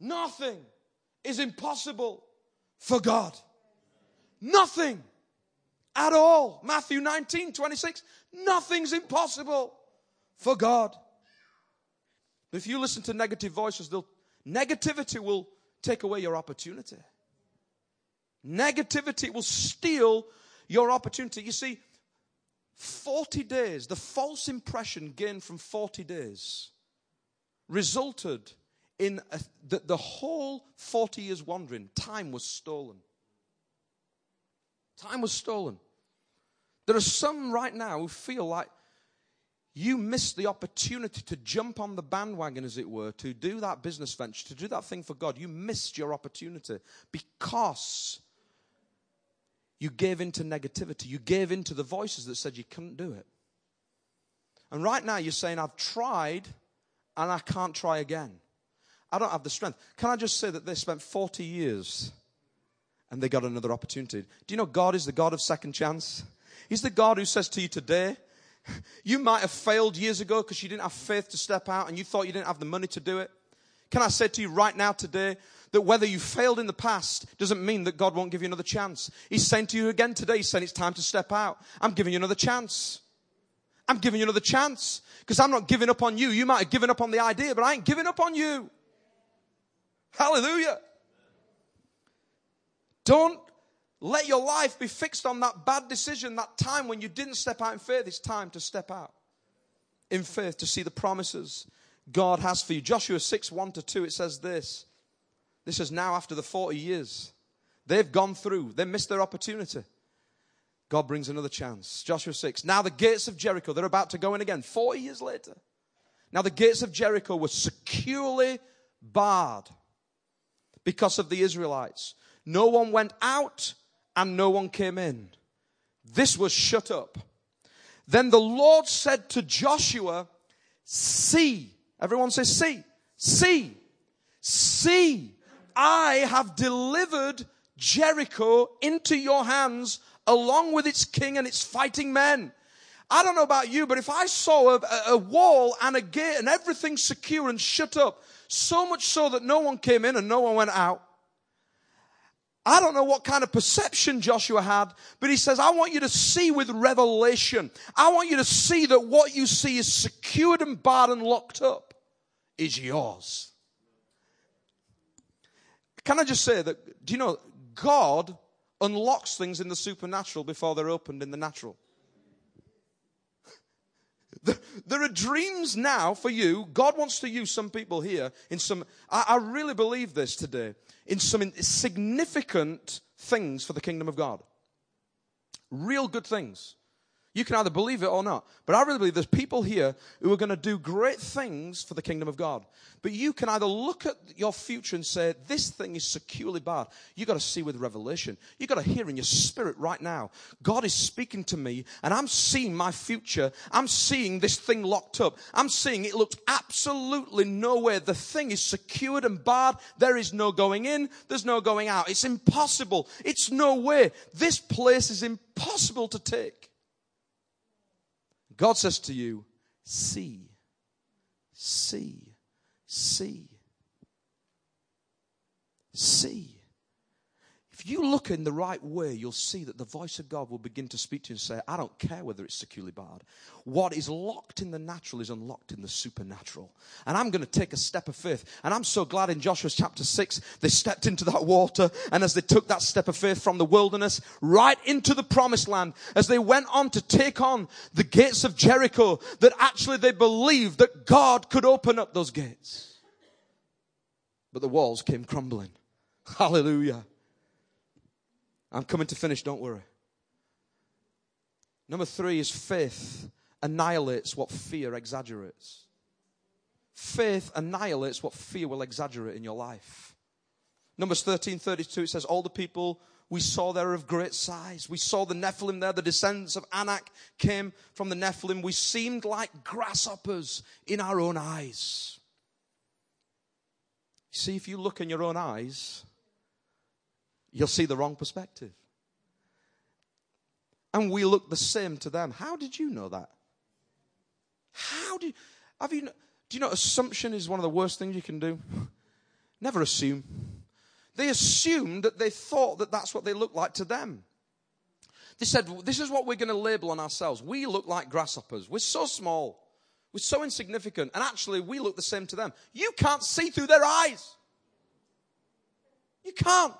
Nothing is impossible for God. Nothing at all. Matthew 19, 26. Nothing's impossible for God. If you listen to negative voices, negativity will take away your opportunity. Negativity will steal your opportunity. You see, 40 days, the false impression gained from 40 days resulted in the, the whole 40 years wandering, time was stolen. Time was stolen. There are some right now who feel like you missed the opportunity to jump on the bandwagon, as it were, to do that business venture, to do that thing for God. You missed your opportunity because you gave into negativity. You gave into the voices that said you couldn't do it. And right now you're saying, I've tried and I can't try again. I don't have the strength. Can I just say that they spent 40 years and they got another opportunity? Do you know God is the God of second chance? He's the God who says to you today, you might have failed years ago because you didn't have faith to step out and you thought you didn't have the money to do it. Can I say to you right now today that whether you failed in the past doesn't mean that God won't give you another chance. He's saying to you again today, He's saying it's time to step out. I'm giving you another chance. I'm giving you another chance because I'm not giving up on you. You might have given up on the idea, but I ain't giving up on you. Hallelujah. Don't let your life be fixed on that bad decision, that time when you didn't step out in faith. It's time to step out in faith to see the promises God has for you. Joshua 6 1 to 2, it says this. This is now after the 40 years. They've gone through, they missed their opportunity. God brings another chance. Joshua 6. Now the gates of Jericho, they're about to go in again 40 years later. Now the gates of Jericho were securely barred because of the Israelites. No one went out and no one came in. This was shut up. Then the Lord said to Joshua, See, everyone says, See, see, see, I have delivered Jericho into your hands along with its king and its fighting men. I don't know about you, but if I saw a, a, wall and a gate and everything secure and shut up, so much so that no one came in and no one went out, I don't know what kind of perception Joshua had, but he says, I want you to see with revelation. I want you to see that what you see is secured and barred and locked up is yours. Can I just say that, do you know, God unlocks things in the supernatural before they're opened in the natural. There are dreams now for you. God wants to use some people here in some, I, really believe this today, in some significant things for the kingdom of God. Real good things. You can either believe it or not. But I really believe there's people here who are going to do great things for the kingdom of God. But you can either look at your future and say, this thing is securely barred. You've got to see with revelation. You've got to hear in your spirit right now. God is speaking to me and I'm seeing my future. I'm seeing this thing locked up. I'm seeing it looks absolutely nowhere. The thing is secured and barred. There is no going in. There's no going out. It's impossible. It's no way. This place is impossible to take. God says to you, see, see, see, see. You look in the right way, you'll see that the voice of God will begin to speak to you and say, I don't care whether it's securely barred. What is locked in the natural is unlocked in the supernatural. And I'm going to take a step of faith. And I'm so glad in Joshua chapter 6, they stepped into that water. And as they took that step of faith from the wilderness right into the promised land, as they went on to take on the gates of Jericho, that actually they believed that God could open up those gates. But the walls came crumbling. Hallelujah. I'm coming to finish, don't worry. Number three is faith annihilates what fear exaggerates. Faith annihilates what fear will exaggerate in your life. Numbers 13 32, it says, All the people we saw there of great size. We saw the Nephilim there, the descendants of Anak came from the Nephilim. We seemed like grasshoppers in our own eyes. See, if you look in your own eyes, you'll see the wrong perspective. And we look the same to them. How did you know that? How do you, have you, do you know assumption is one of the worst things you can do? Never assume. They assumed that they thought that that's what they looked like to them. They said, This is what we're going to label on ourselves. We look like grasshoppers. We're so small. We're so insignificant. And actually, we look the same to them. You can't see through their eyes. You can't.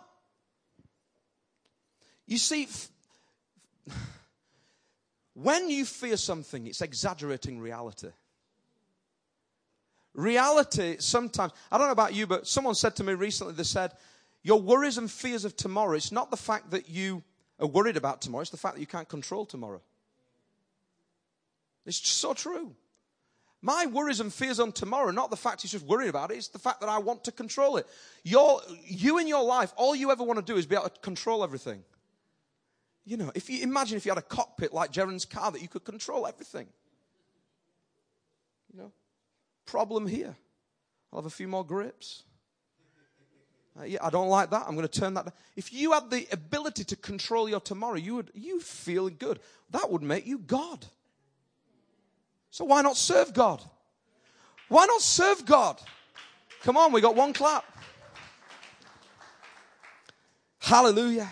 You see, when you fear something, it's exaggerating reality. Reality sometimes, I don't know about you, but someone said to me recently, they said, Your worries and fears of tomorrow, it's not the fact that you are worried about tomorrow, it's the fact that you can't control tomorrow. It's so true. My worries and fears on tomorrow, not the fact he's just worried about it, it's the fact that I want to control it. Your, you in your life, all you ever want to do is be able to control everything. You know, if you imagine if you had a cockpit like Jaren's car that you could control everything. You know, problem here. I'll have a few more grips. Uh, yeah, I don't like that. I'm going to turn that. Down. If you had the ability to control your tomorrow, you would you feel good. That would make you God. So why not serve God? Why not serve God? Come on, we got one clap. Hallelujah.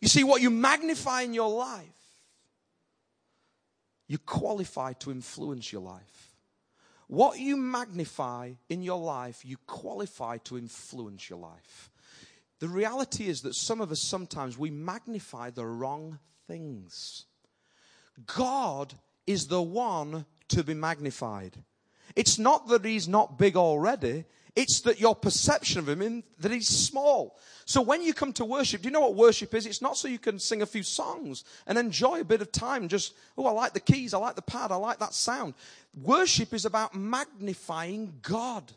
You see, what you magnify in your life, you qualify to influence your life. What you magnify in your life, you qualify to influence your life. The reality is that some of us sometimes we magnify the wrong things. God is the one to be magnified. It's not that he's not big already, it's that your perception of him in, that he's small. So when you come to worship, do you know what worship is? It's not so you can sing a few songs and enjoy a bit of time. Just, oh, I like the keys, I like the pad, I like that sound. Worship is about magnifying God,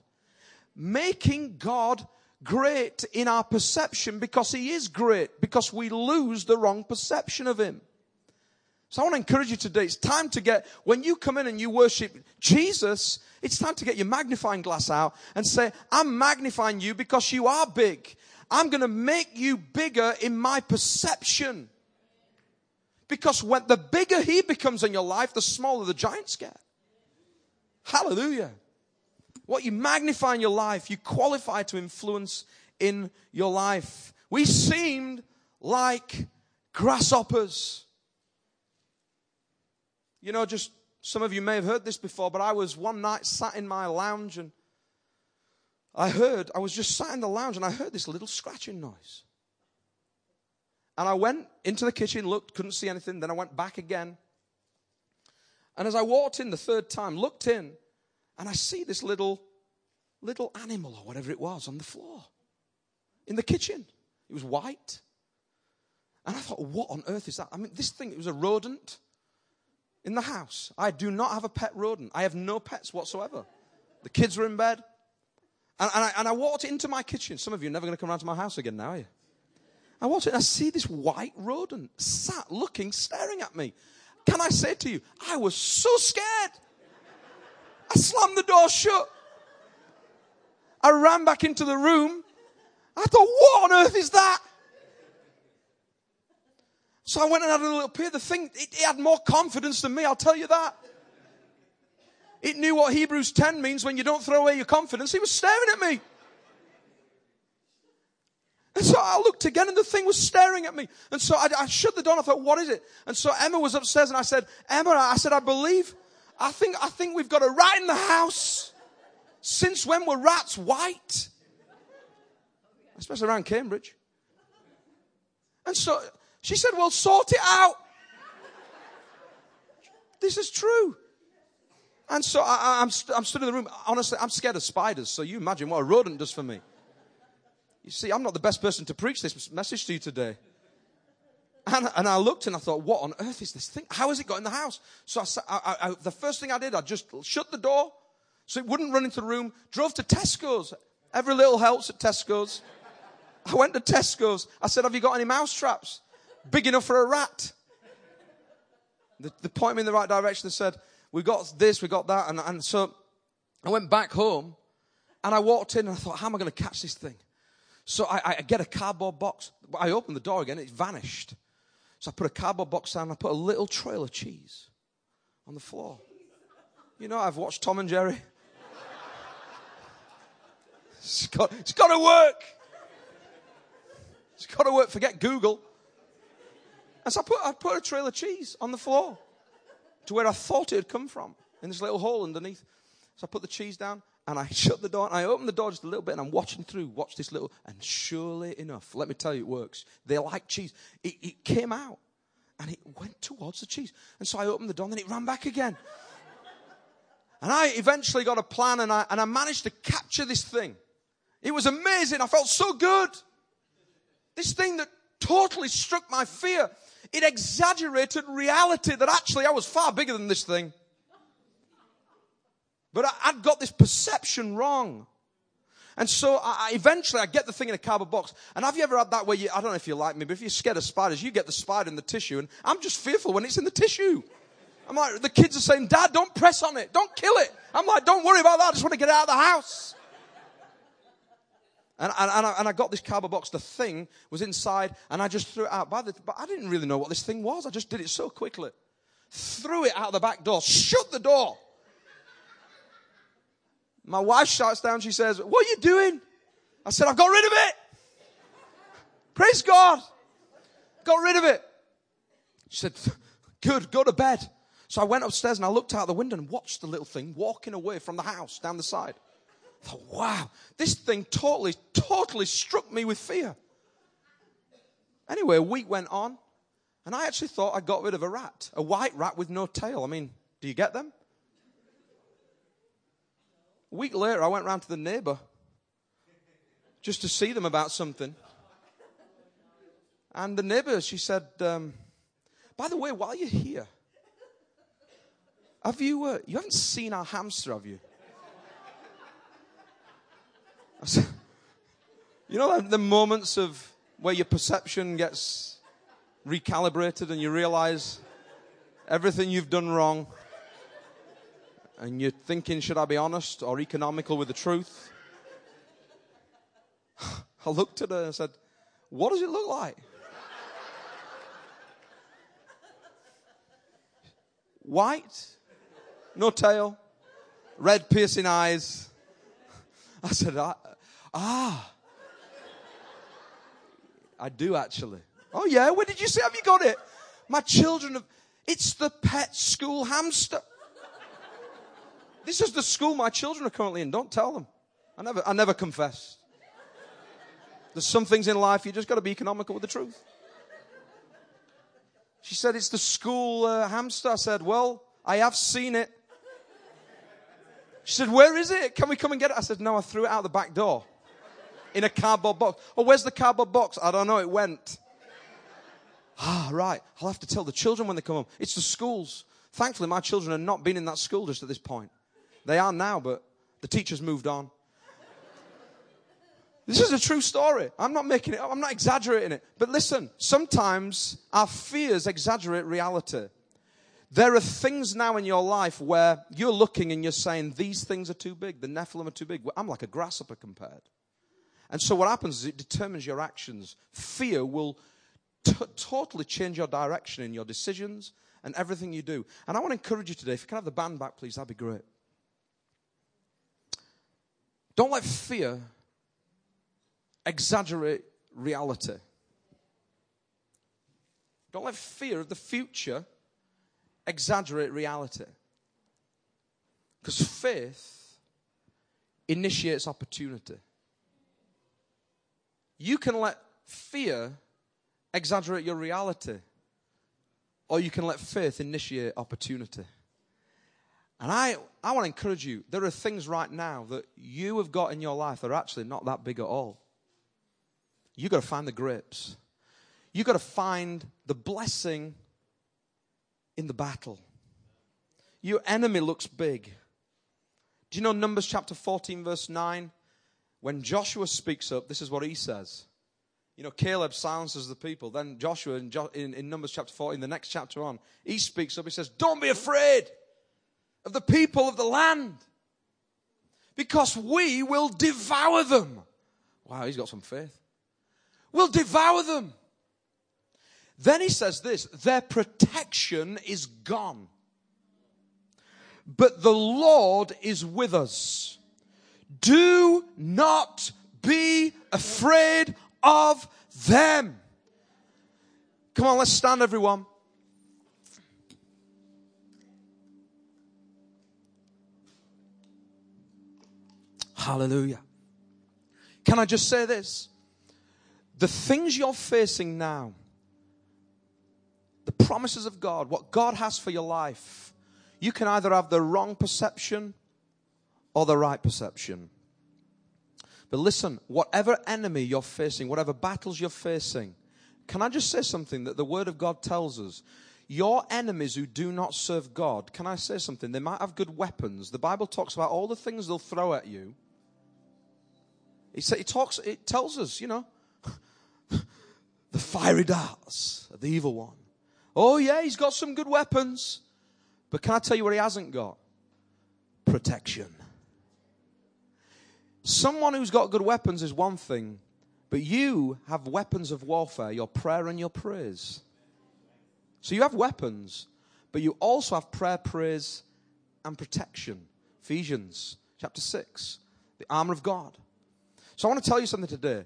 making God great in our perception because he is great, because we lose the wrong perception of him. So I want to encourage you today. It's time to get, when you come in and you worship Jesus, it's time to get your magnifying glass out and say, I'm magnifying you because you are big. I'm going to make you bigger in my perception. Because when the bigger he becomes in your life, the smaller the giants get. Hallelujah. What you magnify in your life, you qualify to influence in your life. We seemed like grasshoppers. You know, just some of you may have heard this before, but I was one night sat in my lounge and I heard, I was just sat in the lounge and I heard this little scratching noise. And I went into the kitchen, looked, couldn't see anything. Then I went back again. And as I walked in the third time, looked in, and I see this little, little animal or whatever it was on the floor in the kitchen. It was white. And I thought, what on earth is that? I mean, this thing, it was a rodent in the house. I do not have a pet rodent. I have no pets whatsoever. The kids were in bed. And, and, I, and I walked into my kitchen. Some of you are never going to come around to my house again now, are you? I walked in, I see this white rodent sat looking, staring at me. Can I say to you, I was so scared. I slammed the door shut. I ran back into the room. I thought, what on earth is that? So I went and had a little peer. The thing, it, it had more confidence than me, I'll tell you that. It knew what Hebrews 10 means when you don't throw away your confidence. He was staring at me. And so I looked again and the thing was staring at me. And so I, I shut the door and I thought, what is it? And so Emma was upstairs and I said, Emma, I said, I believe, I think, I think we've got a rat in the house. Since when were rats white? Especially around Cambridge. And so she said, Well, sort it out. This is true. And so I, am I'm, I'm stood in the room. Honestly, I'm scared of spiders. So you imagine what a rodent does for me. You see, I'm not the best person to preach this message to you today. And, and I looked and I thought, what on earth is this thing? How has it got in the house? So I, I, I, the first thing I did, I just shut the door so it wouldn't run into the room. Drove to Tesco's. Every little helps at Tesco's. I went to Tesco's. I said, have you got any mouse traps? Big enough for a rat. They, they point me in the right direction and said, we got this, we got that. And, and so I went back home and I walked in and I thought, how am I going to catch this thing? So I, I get a cardboard box. I opened the door again, it vanished. So I put a cardboard box down and I put a little trail of cheese on the floor. You know, I've watched Tom and Jerry. It's got, it's got to work. It's got to work. Forget Google. And so I put, I put a trail of cheese on the floor to where I thought it had come from in this little hole underneath. So I put the cheese down and I shut the door and I opened the door just a little bit and I'm watching through, watch this little, and surely enough, let me tell you, it works. They like cheese. It, it came out and it went towards the cheese. And so I opened the door and then it ran back again. And I eventually got a plan and I, and I managed to capture this thing. It was amazing. I felt so good. This thing that totally struck my fear it exaggerated reality that actually I was far bigger than this thing. But I, would got this perception wrong. And so I, eventually I get the thing in a cardboard box. And have you ever had that where you, I don't know if you like me, but if you're scared of spiders, you get the spider in the tissue and I'm just fearful when it's in the tissue. I'm like, the kids are saying, Dad, don't press on it. Don't kill it. I'm like, don't worry about that. I just want to get out of the house. And, and, and, I, got this cardboard box. The thing was inside, and I just threw it out. By the, but I didn't really know what this thing was. I just did it so quickly. Threw it out the back door, shut the door. My wife shouts down, she says, What are you doing? I said, I've got rid of it. Praise God. Got rid of it. She said, Good, go to bed. So I went upstairs and I looked out the window and watched the little thing walking away from the house down the side. I thought, wow, this thing totally, totally struck me with fear. Anyway, a week went on, and I actually thought I got rid of a rat, a white rat with no tail. I mean, do you get them? A week later, I went round to the neighbor just to see them about something. And the neighbor, she said, um, by the way, while you're here, have you, uh, you haven't seen our hamster, have you? You know the moments of where your perception gets recalibrated and you realize everything you've done wrong and you're thinking, should I be honest or economical with the truth? I looked at her and said, What does it look like? White, no tail, red piercing eyes. I said, Ah, I do actually. Oh yeah, where did you see? Have you got it? My children have, it's the pet school hamster. This is the school my children are currently in. Don't tell them. I never, I never confess. There's some things in life you just got to be economical with the truth. She said, It's the school uh, hamster. I said, Well, I have seen it. She said, Where is it? Can we come and get it? I said, No, I threw it out the back door in a cardboard box. Oh, where's the cardboard box? I don't know. It went. Ah, right. I'll have to tell the children when they come home. It's the schools. Thankfully, my children have not been in that school just at this point. They are now, but the teachers moved on. This is a true story. I'm not making it up. I'm not exaggerating it. But listen, sometimes our fears exaggerate reality. There are things now in your life where you're looking and you're saying, these things are too big. The Nephilim are too big. I'm like a grasshopper compared. And so what happens is it determines your actions. Fear will t- totally change your direction in your decisions and everything you do. And I want to encourage you today, if you can have the band back, please, that'd be great. Don't let fear exaggerate reality. Don't let fear of the future exaggerate reality. Because faith initiates opportunity. You can let fear exaggerate your reality, or you can let faith initiate opportunity. And I, I want to encourage you there are things right now that you have got in your life that are actually not that big at all. You've got to find the grips. You've got to find the blessing in the battle. Your enemy looks big. Do you know Numbers chapter 14, verse 9? When Joshua speaks up, this is what he says. You know, Caleb silences the people. Then Joshua, in, in, in Numbers chapter 14, the next chapter on, he speaks up. He says, Don't be afraid of the people of the land because we will devour them. Wow, he's got some faith We'll devour them. Then he says this their protection is gone. But the Lord is with us. Do not be afraid of them. Come on, let's stand, everyone. Hallelujah. Can I just say this? the things you're facing now, the promises of God, what God has for your life, you can either have the wrong perception or the right perception. But listen, whatever enemy you're facing, whatever battles you're facing, can I just say something that the Word of God tells us? Your enemies who do not serve God, can I say something? They might have good weapons. The Bible talks about all the things they'll throw at you. It, it talks, it tells us, you know, the fiery darts of the evil one. Oh, yeah, he's got some good weapons. But can I tell you what he hasn't got? Protection. Someone who's got good weapons is one thing, but you have weapons of warfare your prayer and your praise. So you have weapons, but you also have prayer, praise, and protection. Ephesians chapter 6, the armor of God. So I want to tell you something today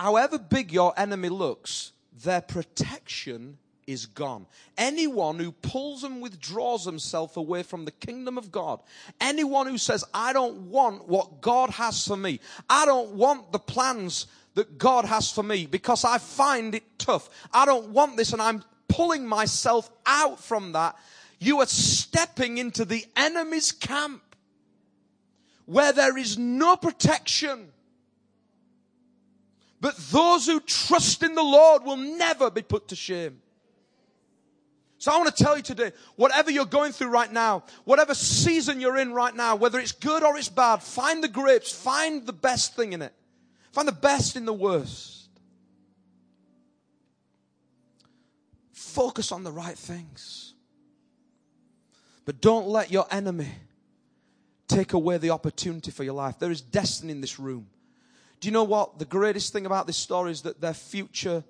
however big your enemy looks, their protection is gone. Anyone who pulls and withdraws himself away from the kingdom of God, anyone who says, I don't want what God has for me, I don't want the plans that God has for me because I find it tough. I don't want this and I'm pulling myself out from that. You are stepping into the enemy's camp where there is no protection. But those who trust in the Lord will never be put to shame. So I want to tell you today, whatever you're going through right now, whatever season you're in right now, whether it's good or it's bad, find the grapes, find the best thing in it. Find the best in the worst. Focus on the right things. But don't let your enemy take away the opportunity for your life. There is destiny in this room. Do you know what? The greatest thing about this story is that their future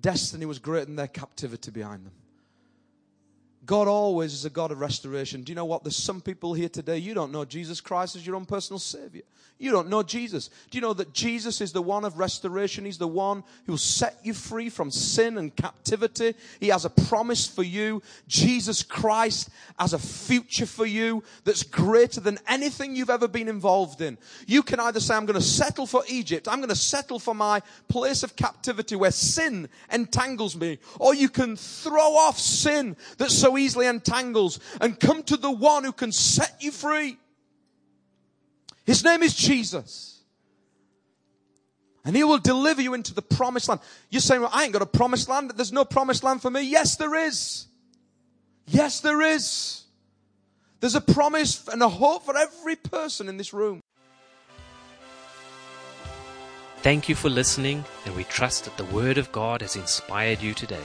destiny was greater than their captivity behind them. God always is a God of restoration. Do you know what? There's some people here today, you don't know Jesus Christ as your own personal Savior. You don't know Jesus. Do you know that Jesus is the one of restoration? He's the one who will set you free from sin and captivity. He has a promise for you. Jesus Christ has a future for you that's greater than anything you've ever been involved in. You can either say, I'm going to settle for Egypt. I'm going to settle for my place of captivity where sin entangles me. Or you can throw off sin that easily entangles and come to the one who can set you free. His name is Jesus. And he will deliver you into the promised land. You're saying, well, I ain't got a promised land. There's no promised land for me. Yes, there is. Yes, there is. There's a promise and a hope for every person in this room. Thank you for listening, and we trust that the Word of God has inspired you today.